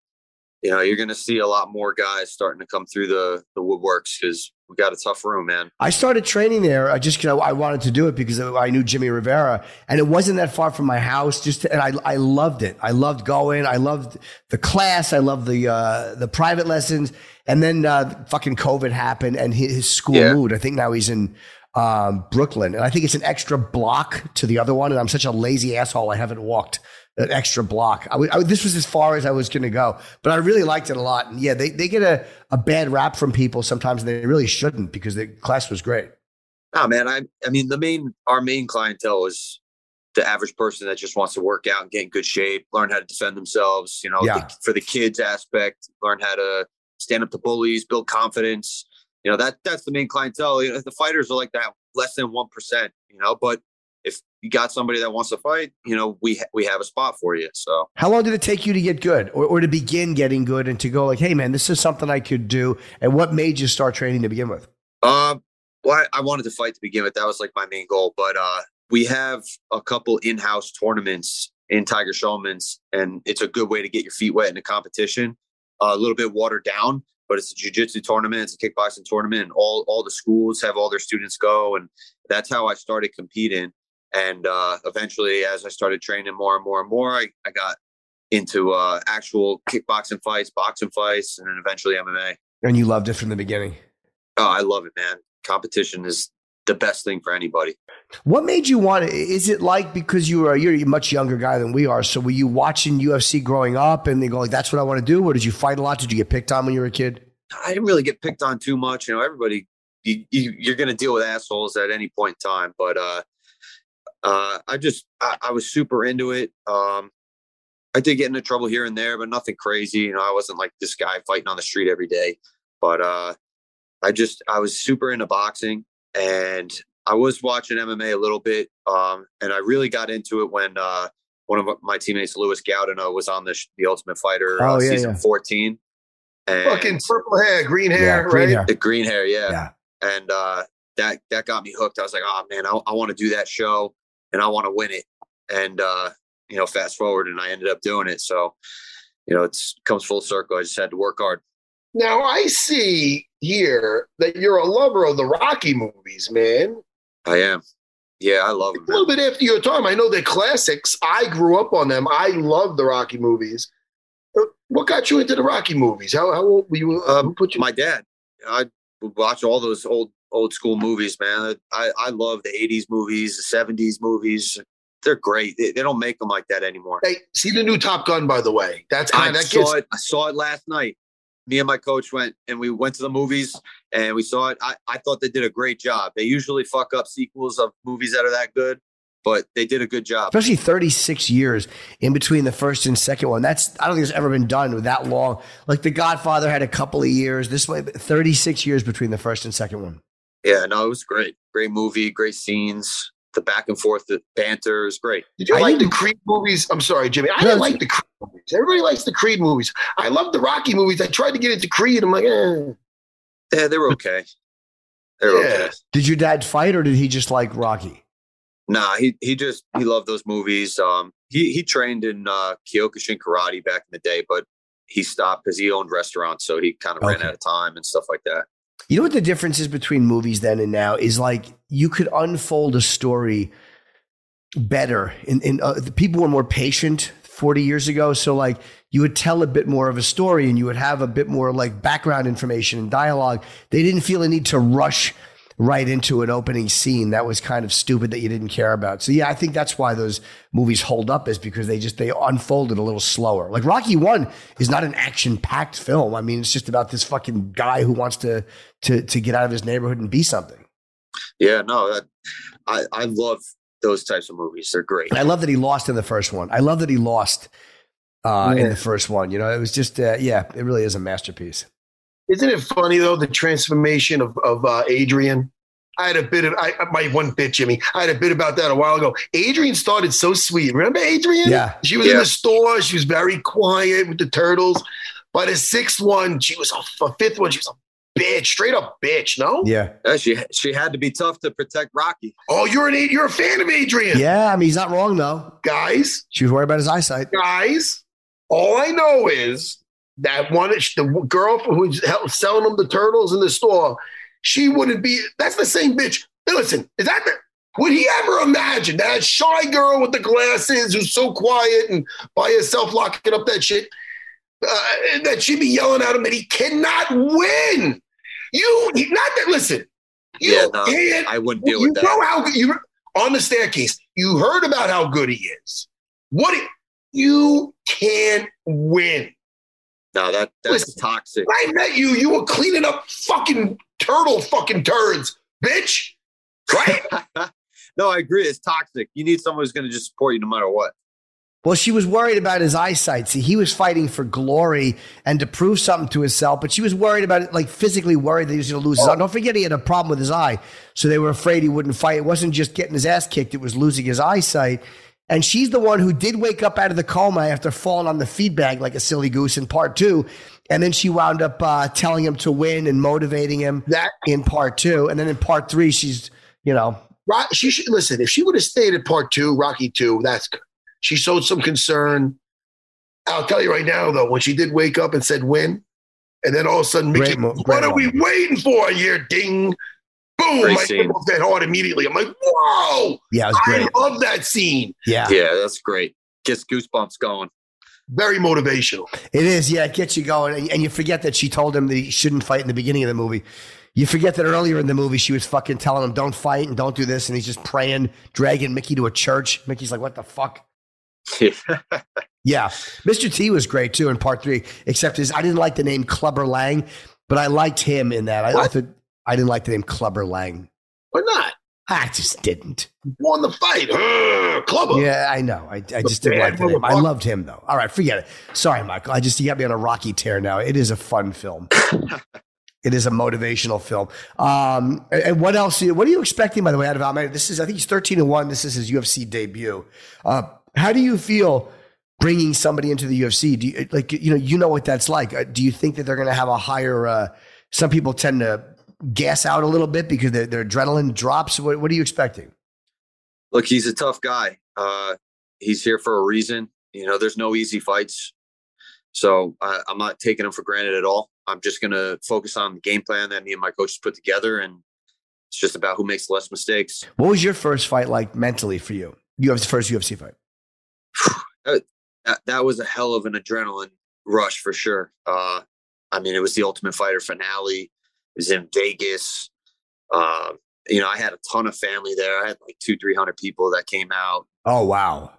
you know you're gonna see a lot more guys starting to come through the the woodworks because we got a tough room, man. I started training there uh, just because I, I wanted to do it because I knew Jimmy Rivera, and it wasn't that far from my house. Just and I, I loved it. I loved going. I loved the class. I loved the uh, the private lessons. And then uh, fucking COVID happened, and his, his school Yeah. moved. I think now he's in um, Brooklyn, and I think it's an extra block to the other one. And I'm such a lazy asshole. I haven't walked an extra block. I, w- I- this was as far as I was going to go, but I really liked it a lot. And yeah, they, they get a, a bad rap from people sometimes, and they really shouldn't because the class was great. Oh man, I I mean the main our main clientele is the average person that just wants to work out and get in good shape, learn how to defend themselves. You know, Yeah. the- for the kids aspect, learn how to stand up to bullies, build confidence. You know that that's the main clientele. You know, the fighters are like that, less than one percent. You know, but if you got somebody that wants to fight, you know, we ha- we have a spot for you. So How long did it take you to get good or, or to begin getting good and to go like, hey, man, this is something I could do? And what made you start training to begin with? Um, well, I, I wanted to fight to begin with. That was like my main goal. But uh, we have a couple in-house tournaments in Tiger Schulman's, and it's a good way to get your feet wet in a competition. A little bit watered down, but it's a jiu-jitsu tournament, it's a kickboxing tournament, and all all the schools have all their students go, and that's how I started competing. And uh, eventually, as I started training more and more and more, I, I got into uh, actual kickboxing fights, boxing fights, and then eventually MMA. And you loved it from the beginning. Oh, I love it, man. Competition is the best thing for anybody. What made you want Is it like because you were you're a much younger guy than we are? So were you watching UFC growing up and they go like, that's what I want to do? Or did you fight a lot? Did you get picked on when you were a kid? I didn't really get picked on too much. You know, everybody, you, you, you're going to deal with assholes at any point in time. But uh, uh, I just, I, I was super into it. Um, I did get into trouble here and there, but nothing crazy. You know, I wasn't like this guy fighting on the street every day. But uh, I just, I was super into boxing and I was watching MMA a little bit. Um, and I really got into it when uh, one of my teammates, Louis Gaudinot, was on the, sh- the Ultimate Fighter Oh, uh, yeah, season yeah. 14. And Fucking purple hair, green hair, Yeah, green right? hair. the green hair, yeah. Yeah. And uh, that that got me hooked. I was like, oh man, I, I want to do that show and I want to win it. And uh, you know, fast forward, and I ended up doing it. So, you know, it comes full circle. I just had to work hard. Now I see here that you're a lover of the Rocky movies, man. I am. Yeah, I love them. A little bit after your time. I know they're classics. I grew up on them. I love the Rocky movies. Uh, What got you into the Rocky movies? How, how old were you? Um, who put you? My dad, I would watch all those old old school movies, man. I, I love the 80s movies, the 70s movies. They're great. They, they don't make them like that anymore. Hey, see the new Top Gun, by the way. That's I kind of that saw gets it. I saw it last night. Me and my coach went and we went to the movies and we saw it. I, I thought they did a great job. They usually fuck up sequels of movies that are that good, but they did a good job. Especially 36 years in between the first and second one. That's I don't think it's ever been done with that long. Like The Godfather had a couple of years. This way, 36 years between the first and second one. Yeah, no, it was great. Great movie, great scenes. The back and forth, the banter is great. Did you I like the didn't- Creed movies? I'm sorry, Jimmy. I didn't like the Creed movies. Everybody likes the Creed movies. I love the Rocky movies. I tried to get into Creed. I'm like, eh. Yeah, they were okay. They were Yeah. okay. Did your dad fight or did he just like Rocky? Nah, he he just he loved those movies. Um, he he trained in uh, Kyokushin karate back in the day, but he stopped because he owned restaurants, so he kind of ran out of time and stuff like that. You know what the difference is between movies then and now is like you could unfold a story better. In, in uh, the people were more patient 40 years ago, so like you would tell a bit more of a story and you would have a bit more like background information and dialogue. They didn't feel a need to rush right into an opening scene that was kind of stupid that you didn't care about. So yeah, I think that's why those movies hold up is because they just they unfolded a little slower. Like Rocky 1 is not an action-packed film. I mean, it's just about this fucking guy who wants to to to get out of his neighborhood and be something. Yeah, no, that, I I love those types of movies. They're great. And I love that he lost in the first one. I love that he lost uh, in the first one. You know, it was just uh, yeah, it really is a masterpiece. Isn't it funny though the transformation of of uh, Adrian? I had a bit of I my one bit, Jimmy. I had a bit about that a while ago. Adrian started so sweet. Remember Adrian? Yeah. She was in the store. She was very quiet with the turtles. By the sixth one, she was a, a fifth one. She was a bitch, straight up bitch. No. Yeah. Yeah, she she had to be tough to protect Rocky. Oh, you're an you're a fan of Adrian, Yeah, I mean he's not wrong though. guys. She was worried about his eyesight. Guys, all I know is that one the girl who's selling them the turtles in the store. She wouldn't be. That's the same bitch. Listen, is that the? Would he ever imagine that shy girl with the glasses who's so quiet and by herself locking up that shit? Uh, that she'd be yelling at him that he cannot win. You not that. Listen, you Yeah, no, can't I wouldn't deal you with that. know how you on the staircase. You heard about how good he is. What you can't win. No, that that's Listen. toxic. When I met you, you were cleaning up fucking turtle fucking turds, bitch. Right? no, I agree. It's toxic. You need someone who's going to just support you no matter what. Well, she was worried about his eyesight. See, he was fighting for glory and to prove something to himself, but she was worried about it, like physically worried that he was going to lose his eye. Don't forget he had a problem with his eye, so they were afraid he wouldn't fight. It wasn't just getting his ass kicked; it was losing his eyesight. And she's the one who did wake up out of the coma after falling on the feed bag like a silly goose in part two. And then she wound up uh, telling him to win and motivating him that in part two. And then in part three, she's, you know, Ro- she should listen. If she would have stayed at part two, Rocky two, that's good. She showed some concern. I'll tell you right now, though, when she did wake up and said win, and then all of a sudden, Mickey, what are we waiting for? Here, ding, boom, Great my scene. nipples get hard immediately. I'm like, whoa, yeah, it was I great. love that scene. Yeah. Yeah, that's great. Gets goosebumps going. Very motivational. It is, yeah. It gets you going, and, and you forget that she told him that he shouldn't fight in the beginning of the movie. You forget that earlier in the movie she was fucking telling him, "Don't fight and don't do this," and he's just praying, dragging Mickey to a church. Mickey's like, "What the fuck?" Yeah, Mr. T was great too in part three. Except his, I didn't like the name Clubber Lang, but I liked him in that. I, I thought I didn't like the name Clubber Lang. Why not? I just didn't. Won the fight. Clubber. Yeah, I know. I, I just didn't like the name. I loved him though. All right, forget it. Sorry, Michael. I just you got me on a rocky tear now. It is a fun film. it is a motivational film. Um, and- what else? What are you expecting, by the way, out of Almeida? This is, I think he's thirteen and one. This is his UFC debut. Uh, how do you feel bringing somebody into the UFC? Do you like you know you know what that's like? Uh, Do you think that they're going to have a higher? Uh, some people tend to gas out a little bit because their, their adrenaline drops. What, what are you expecting? Look, he's a tough guy. Uh, he's here for a reason. You know, there's no easy fights. So I, I'm not taking him for granted at all. I'm just going to focus on the game plan that me and my coaches put together. And it's just about who makes less mistakes. What was your first fight like mentally for you? You have the first UFC fight. That, that was a hell of an adrenaline rush for sure. Uh, I mean, it was the Ultimate Fighter finale. It was in Vegas. Uh, you know, I had a ton of family there. I had like two, three hundred people that came out. Oh wow.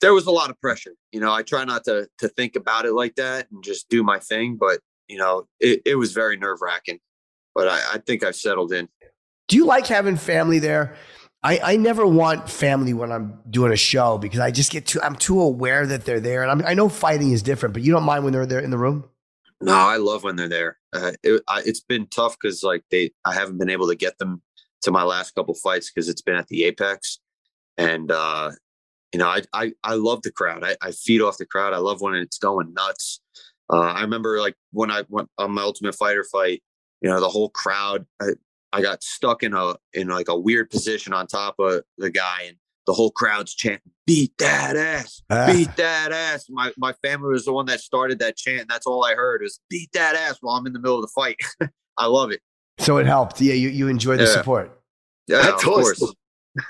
There was a lot of pressure. You know, I try not to to think about it like that and just do my thing. But you know, it, it was very nerve wracking. But I, I think I've settled in. Do you like having family there? I, I never want family when I'm doing a show because I just get too I'm too aware that they're there, and I'm, I know fighting is different, but you don't mind when they're there in the room. No, I love when they're there. Uh, it, it's been tough because like they, I haven't been able to get them to my last couple fights because it's been at the Apex, and uh, you know, I, I I love the crowd. I, I feed off the crowd. I love when it's going nuts. Uh, I remember like when I went on my Ultimate Fighter fight, you know, the whole crowd. I, I got stuck in a in like a weird position on top of the guy, and the whole crowd's chanting, "Beat that ass! Ah. Beat that ass!" My my family was the one that started that chant. And that's all I heard was "Beat that ass" while I'm in the middle of the fight. I love it. So it helped. Yeah, you, you enjoy the Yeah. support. Yeah, That's of course.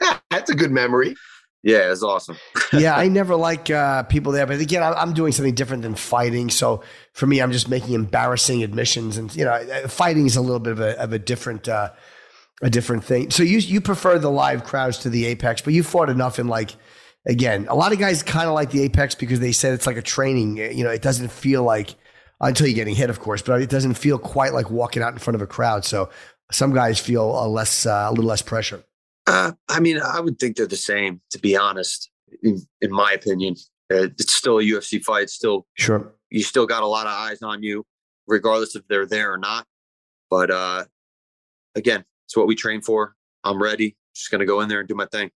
That's a good memory. Yeah, it's awesome. yeah, I never like uh, people there, but again, I'm, I'm doing something different than fighting. So for me, I'm just making embarrassing admissions, and you know, uh, fighting is a little bit of a, of a different uh, a different thing. So you you prefer the live crowds to the Apex, but you fought enough in like again, a lot of guys kind of like the Apex because they said it's like a training. You know, it doesn't feel like until you're getting hit, of course, but it doesn't feel quite like walking out in front of a crowd. So some guys feel a less uh, a little less pressure. Uh, I mean, I would think they're the same, to be honest. In, in my opinion, uh, it's still a UFC fight. It's Still, Sure. you still got a lot of eyes on you, regardless if they're there or not. But uh, again, it's what we train for. I'm ready. Just gonna go in there and do my thing.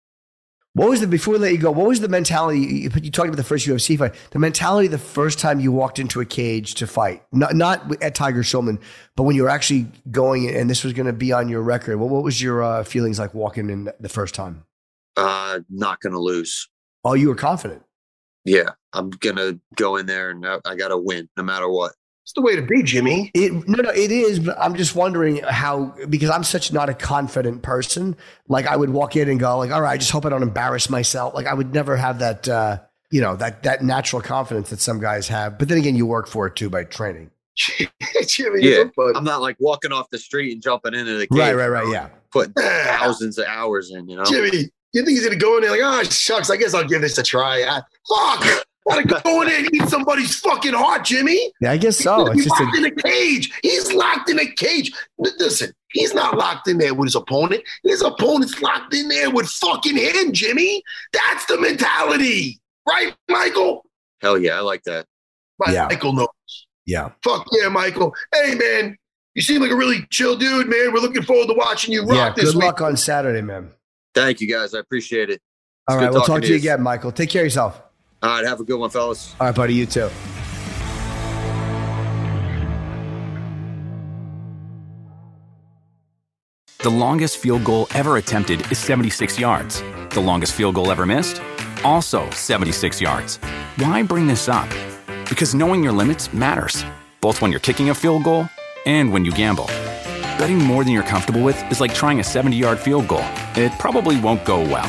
What was the before we let you go? What was the mentality? You, you talked about the first UFC fight. The mentality the first time you walked into a cage to fight, not not at Tiger Schulman, but when you were actually going and this was going to be on your record. What, what was your uh, feelings like walking in the first time? Uh, not gonna lose. Oh, you were confident. Yeah, I'm gonna go in there and I, I gotta win no matter what. It's the way to be, Jimmy. It, no, no, it is. But I'm just wondering how because I'm such not a confident person. Like I would walk in and go like, all right, I just hope I don't embarrass myself. Like I would never have that. Uh, you know that that natural confidence that some guys have. But then again, you work for it too by training. Jimmy, Yeah, so. I'm not like walking off the street and jumping into the cage. Right, right, right. Yeah. Putting thousands of hours in, you know. Jimmy, you think he's gonna go in there like, oh shucks, I guess I'll give this a try. Ah, fuck, gotta go in there and eat somebody's fucking heart, Jimmy. Yeah, I guess so. He's It's just locked a, in a cage. He's locked in a cage. Listen, he's not locked in there with his opponent. His opponent's locked in there with fucking him, Jimmy. That's the mentality, right, Michael? Hell yeah, I like that. Mi- Yeah. Michael knows. yeah. Fuck yeah, Michael. Hey, man, you seem like a really chill dude, man. We're looking forward to watching you rock Yeah. this Good week. luck on Saturday, man. Thank you guys. I appreciate it. All It's right, good we'll talk to to you you. again, Michael. Take care of yourself. All right, have a good one, fellas. All right, buddy. You too. The longest field goal ever attempted is 76 yards. The longest field goal ever missed? Also 76 yards. Why bring this up? Because knowing your limits matters, both when you're kicking a field goal and when you gamble. Betting more than you're comfortable with is like trying a 70 yard field goal. It probably won't go well.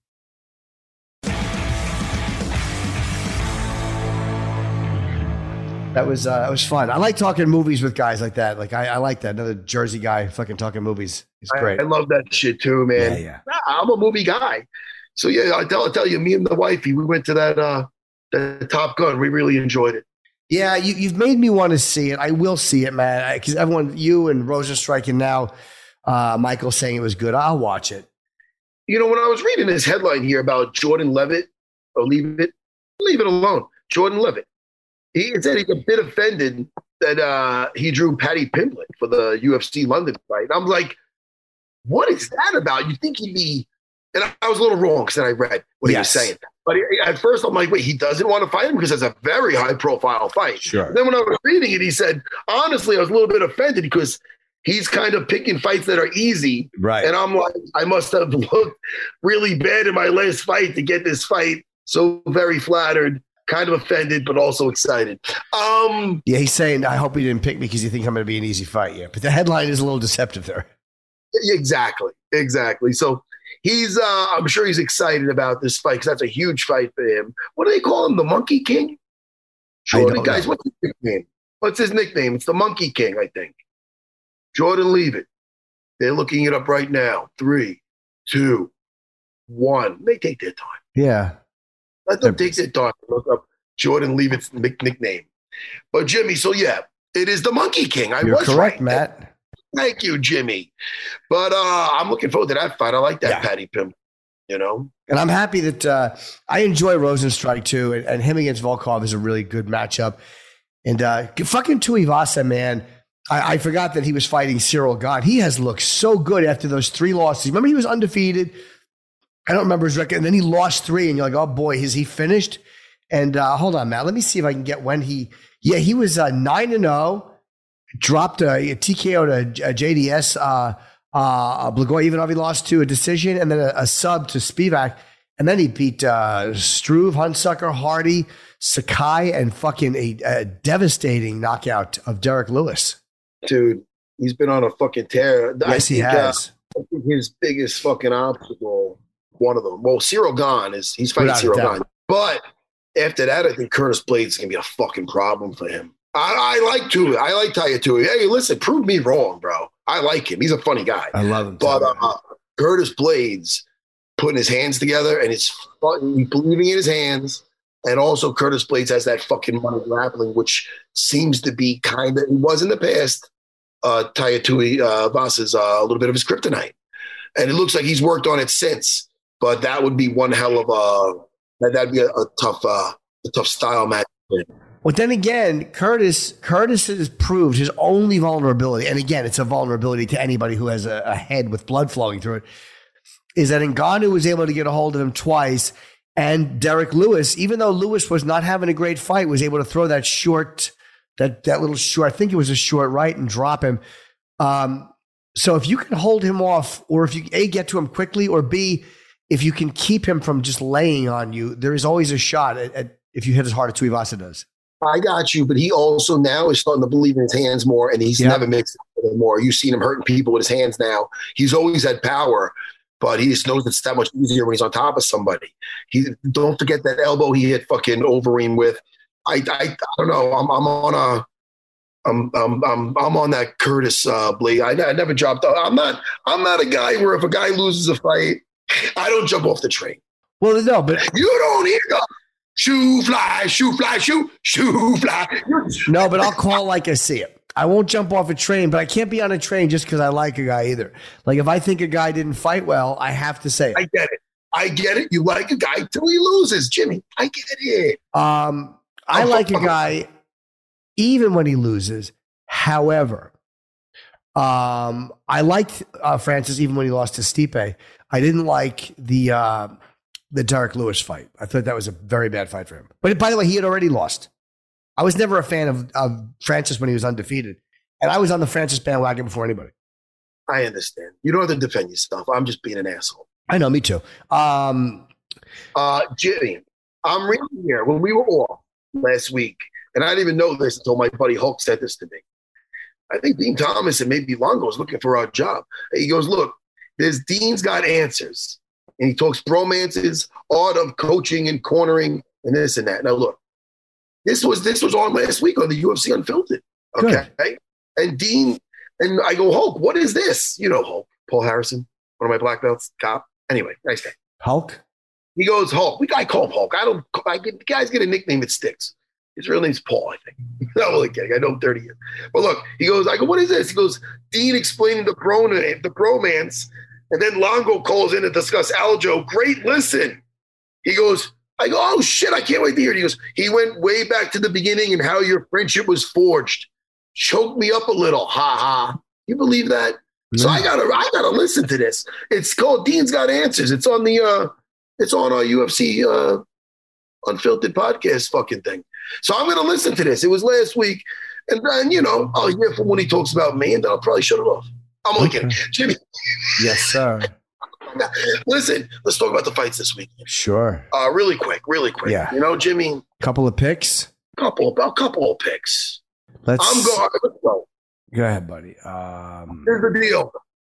That was uh, that was fun. I like talking movies with guys like that. Like I, I like that. Another Jersey guy fucking talking movies. It's I, great. I love that shit too, man. Yeah, yeah. I'm a movie guy. So yeah, I tell, I tell you, me and the wifey, we went to that uh that Top Gun. We really enjoyed it. Yeah, you, you've made me want to see it. I will see it, man. Because everyone, you and Rozenstruik, and now uh, Michael saying it was good. I'll watch it. You know, when I was reading this headline here about Jordan Leavitt, or leave it, leave it alone. Jordan Leavitt. He said he's a bit offended that uh, he drew Paddy Pimblett for the UFC London fight. I'm like, what is that about? You think he'd be And I, I was a little wrong because then I read what Yes. he was saying. But he- at first, I'm like, wait, he doesn't want to fight him because it's a very high profile fight. Sure. Then when I was reading it, he said, honestly, I was a little bit offended because he's kind of picking fights that are easy. Right. And I'm like, I must have looked really bad in my last fight to get this fight. So very flattered, kind of offended, but also excited. Um, yeah, he's saying, I hope he didn't pick me because you think I'm going to be an easy fight. Yeah. But the headline is a little deceptive there. exactly, exactly. So he's, uh, I'm sure he's excited about this fight because that's a huge fight for him. What do they call him? The Monkey King? Jordan, guys, know. what's his nickname? What's his nickname? It's the Monkey King, I think. Jordan, leave it. They're looking it up right now. Three, two, one. They take their time. Yeah. Let them take their time. to Look up Jordan Leavitt's nick- nickname. But Jimmy, so yeah, it is the Monkey King. I You're was correct, right. Matt. Thank you, Jimmy. But uh, I'm looking forward to that fight. I like that Yeah. Patty Pimp. You know, And I'm happy that uh, I enjoy Rozenstruik too, and, and him against Volkov is a really good matchup. And uh, fucking Tuivasa, man, I, I forgot that he was fighting Ciryl Gane. He has looked so good after those three losses. Remember, he was undefeated. I don't remember his record, and then he lost three, and you're like, oh boy, is he finished? And uh, hold on, Matt, let me see if I can get when he. Yeah, he was uh, nine and zero, dropped a, a TKO to uh, JDS. Uh, uh, Blagoy Ivanov he lost to a decision, and then a, a sub to Spivac, and then he beat uh, Struve, Hunsucker, Hardy, Sakai, and fucking a, a devastating knockout of Derrick Lewis. dude, he's been on a fucking tear. I Yes, he think, uh, has. I his biggest fucking obstacle, one of them. Well, Ciryl Gane is he's fighting Ciryl. Gane, but after that, I think Curtis Blaydes is gonna be a fucking problem for him. I, I like Tui. I like Taya Tui. Hey, listen, prove me wrong, bro. I like him. He's a funny guy. I love him. But uh, Curtis Blaydes putting his hands together and his fucking believing in his hands. And also, Curtis Blaydes has that fucking money grappling, which seems to be kind of, he was in the past, uh, Tayatui uh, Voss is uh, a little bit of his kryptonite. And it looks like he's worked on it since. But that would be one hell of a, that, that'd be a, a tough, uh, a tough style match. But then again, Curtis Curtis has proved his only vulnerability, and again, it's a vulnerability to anybody who has a, a head with blood flowing through it, is that Ngannou was able to get a hold of him twice, and Derrick Lewis, even though Lewis was not having a great fight, was able to throw that short, that that little short, I think it was a short right, and drop him. Um, so if you can hold him off, or if you a get to him quickly, or b if you can keep him from just laying on you, there is always a shot at, at if you hit as hard as Tuivasa does. I got you, but he also now is starting to believe in his hands more, and he's Yeah. never mixed it anymore. You've seen him hurting people with his hands now. He's always had power, but he just knows it's that much easier when he's on top of somebody. He don't forget that elbow he hit fucking Overeem with. I I, I don't know. I'm I'm on a. I'm, I'm, I'm, I'm on that Curtis uh, Blade. I, I never dropped. I'm not. I'm not a guy where if a guy loses a fight, I don't jump off the train. Well, no, but You don't hear the shoe fly, shoe fly, shoe, shoe fly. No, but I'll call it like I see it. I won't jump off a train, but I can't be on a train just because I like a guy either. Like if I think a guy didn't fight well, I have to say I get it. I get it. You like a guy till he loses, Jimmy. I get it. Um, I like a guy even when he loses. However, um, I liked uh, Francis even when he lost to Stipe. I didn't like the uh, the Derrick Lewis fight. I thought that was a very bad fight for him. But by the way, he had already lost. I was never a fan of, of Francis when he was undefeated, and I was on the Francis bandwagon before anybody. I understand. You don't have to defend yourself. I'm just being an asshole. I know, me too. Um, Uh, Jimmy, I'm reading here when we were off last week, and I didn't even know this until my buddy Hulk said this to me. I think Dean Thomas and maybe Longo is looking for a job. He goes, look, there's Dean's got answers, and he talks bromances, art of coaching and cornering, and this and that. Now look, this was this was on last week on the UFC Unfiltered. Okay, and Dean and I go, Hulk, what is this? You know, Hulk, Paul Harrison, one of my black belts, cop. Anyway, nice guy. Hulk. He goes, Hulk. We I call him Hulk. I don't. I get, guys get a nickname that sticks. His real name's Paul, I think. Not really kidding. I know him 30 years. But look, he goes, I go, what is this? He goes, Dean explaining the pro the bromance, and then Longo calls in to discuss Aljo. Great listen. He goes, I go, oh shit, I can't wait to hear it. He goes, he went way back to the beginning and how your friendship was forged. Choked me up a little. Ha ha. You believe that? So I gotta I gotta listen to this. It's called Dean's Got Answers. It's on the uh it's on our UFC uh unfiltered podcast fucking thing. So I'm gonna listen to this. It was last week, and then you know I'll hear from when he talks about me, and then I'll probably shut it off. I'm only kidding, Jimmy. Yes, sir. Listen, let's talk about the fights this week. Sure. Uh, really quick, really quick. Yeah. You know, Jimmy, Couple of picks. couple a couple of picks. Let's I'm going. Let's go. Go ahead, buddy. Um, Here's the deal.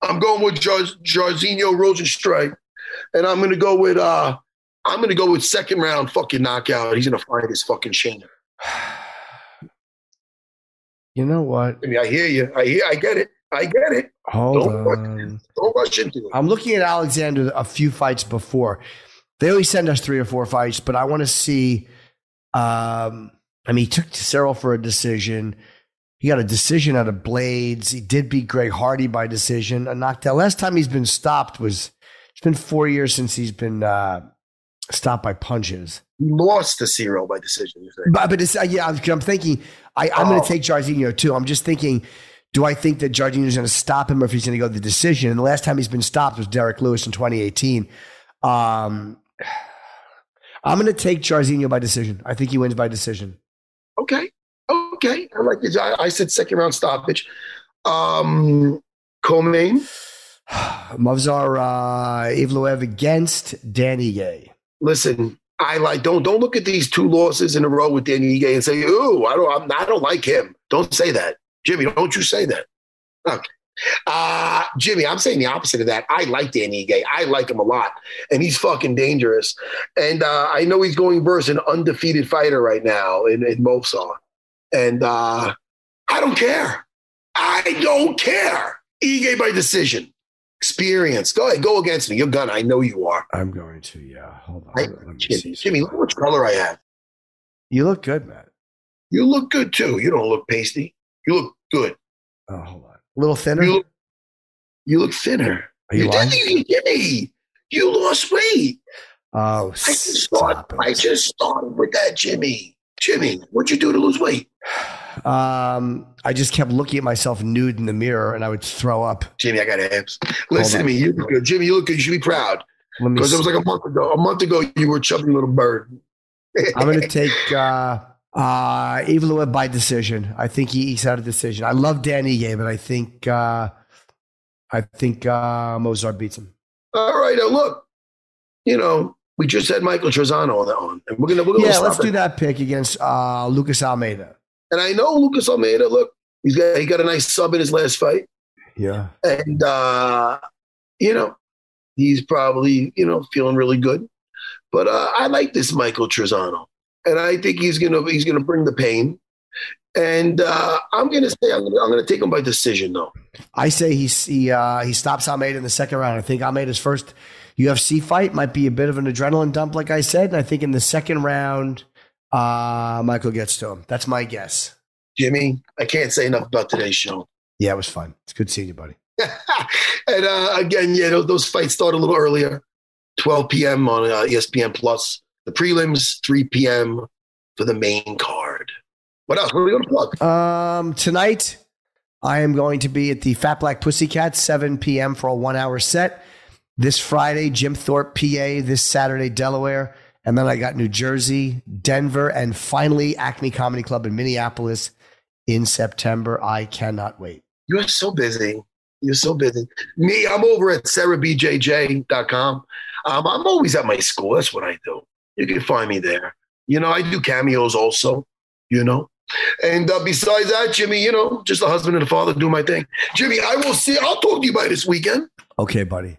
I'm going with Jar- Jairzinho Rozenstruik, and I'm going to go with uh, I'm going to go with second round fucking knockout. He's going to fight his fucking Shane. you know what? I mean, I hear you. I hear. I get it. I get it. Hold Don't rush- on. Don't rush into it. I'm looking at Alexander a few fights before. They always send us three or four fights, but I want to see. Um, I mean, he took Ciryl for a decision. He got a decision out of Blaydes. He did beat Greg Hardy by decision. A knockdown. Last time he's been stopped was it's been four years since he's been uh, stopped by punches. He lost to Ciryl by decision. But, but it's, uh, yeah, I'm, thinking I, I'm going Oh. to take Jairzinho too. I'm just thinking, do I think that Jairzinho's going to stop him or if he's going to go the decision? And the last time he's been stopped was Derrick Lewis in 2018. Um, I'm going to take Jairzinho by decision. I think he wins by decision. Okay. Okay. I like this. I, I said second round stoppage. Um, Co-main. Movsar uh, Evloev against Danny Ige. Listen, I like don't don't look at these two losses in a row with Danny Ige and say, "Ooh, I don't, I'm, I don't like him." Don't say that, Jimmy. Don't you say that? Okay. Uh, Jimmy, I'm saying the opposite of that. I like Danny Ige. I like him a lot, and he's fucking dangerous. And uh, I know he's going versus an undefeated fighter right now in, in. And uh, I don't care. I don't care. Ige by decision. Experience. Go ahead. Go against me. You're gonna. I know you are. I'm going to, yeah. Hold on. I, Let me Jimmy. Jimmy, look much color I have. You look good, Matt. You look good too. You don't look pasty. You look good. Oh, hold on. A little thinner. You look, you look thinner. Are you you lying? didn't give. You lost weight. Oh, I just started. I just started with that, Jimmy. Jimmy, what'd you do to lose weight? Um, I just kept looking at myself nude in the mirror, and I would throw up. Jimmy, I got abs. Listen to me. You look good. Jimmy, you look good. You should be proud. Because it was like a month ago. A month ago, you were a chubby little bird. I'm going to take uh, uh, Evloev by decision. I think he ekes out a decision. I love Danny Ige, but I think uh, I think uh, Mozart beats him. All right. Now look, you know, we just had Michael Trizano on that one, and we're gonna we're gonna Yeah, let's it. do that pick against uh, Lucas Almeida. And I know Lucas Almeida. Look, he's got he got a nice sub in his last fight. Yeah. and uh, you know he's probably you know feeling really good. But uh, I like this Michael Trizano, and I think he's gonna he's gonna bring the pain. And uh, I'm gonna say I'm gonna, I'm gonna take him by decision though. I say he he uh, he stops Almeida in the second round. I think Almeida's first UFC fight might be a bit of an adrenaline dump, like I said. And I think in the second round, uh, Michael gets to him. That's my guess. Jimmy, I can't say enough about today's show. Yeah, it was fun. It's good seeing you, buddy. and uh, again, yeah, those, those fights start a little earlier, 12 p.m. on uh, ESPN Plus. The prelims, 3 p.m. for the main card. What else? What are we going to plug? Um, tonight, I am going to be at the Fat Black Pussycat, 7 p.m. for a one hour set. This Friday, Jim Thorpe, PA. This Saturday, Delaware. And then I got New Jersey, Denver, and finally Acme Comedy Club in Minneapolis in September. I cannot wait. You're so busy. You're so busy. Me, I'm over at serrabjj.com. Um, I'm always at my school. That's what I do. You can find me there. You know, I do cameos also, you know. And uh, besides that, Jimmy, you know, just a husband and a father do my thing. Jimmy, I will see. I'll talk to you by this weekend. Okay, buddy.